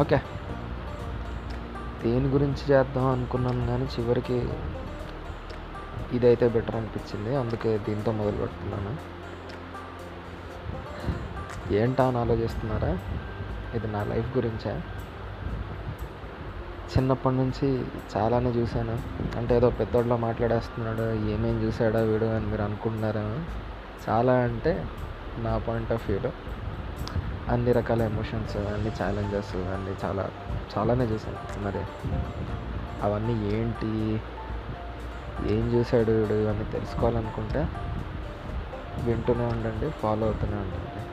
Okay. దేని గురించి చేద్దాం అనుకున్నాను కానీ చివరికి ఇదైతే బెటర్ అనిపించింది. అందుకే దీంతో మొదలు పెడుతున్నాను. ఏంటా అని ఆలోచిస్తున్నారా? ఇది నా లైఫ్ గురించే? చిన్నప్పటి నుంచి చాలానే చూశాను. అంటే ఏదో పెద్దోళ్ళ మాట్లాడేస్తున్నాడు ఏమేం చూసాడా వీడు అని మీరు అనుకుంటున్నారేమో. చాలా అంటే నా పాయింట్ ఆఫ్ వ్యూలో అన్ని రకాల ఎమోషన్స్ అన్ని ఛాలెంజెస్ అన్ని చాలా చాలానే చూసాను మరి అవన్నీ ఏంటి? ఏం చూసాడు ఇవన్నీ అని తెలుసుకోవాలనుకుంటే వింటూనే ఉండండి ఫాలో అవుతూనే ఉండండి.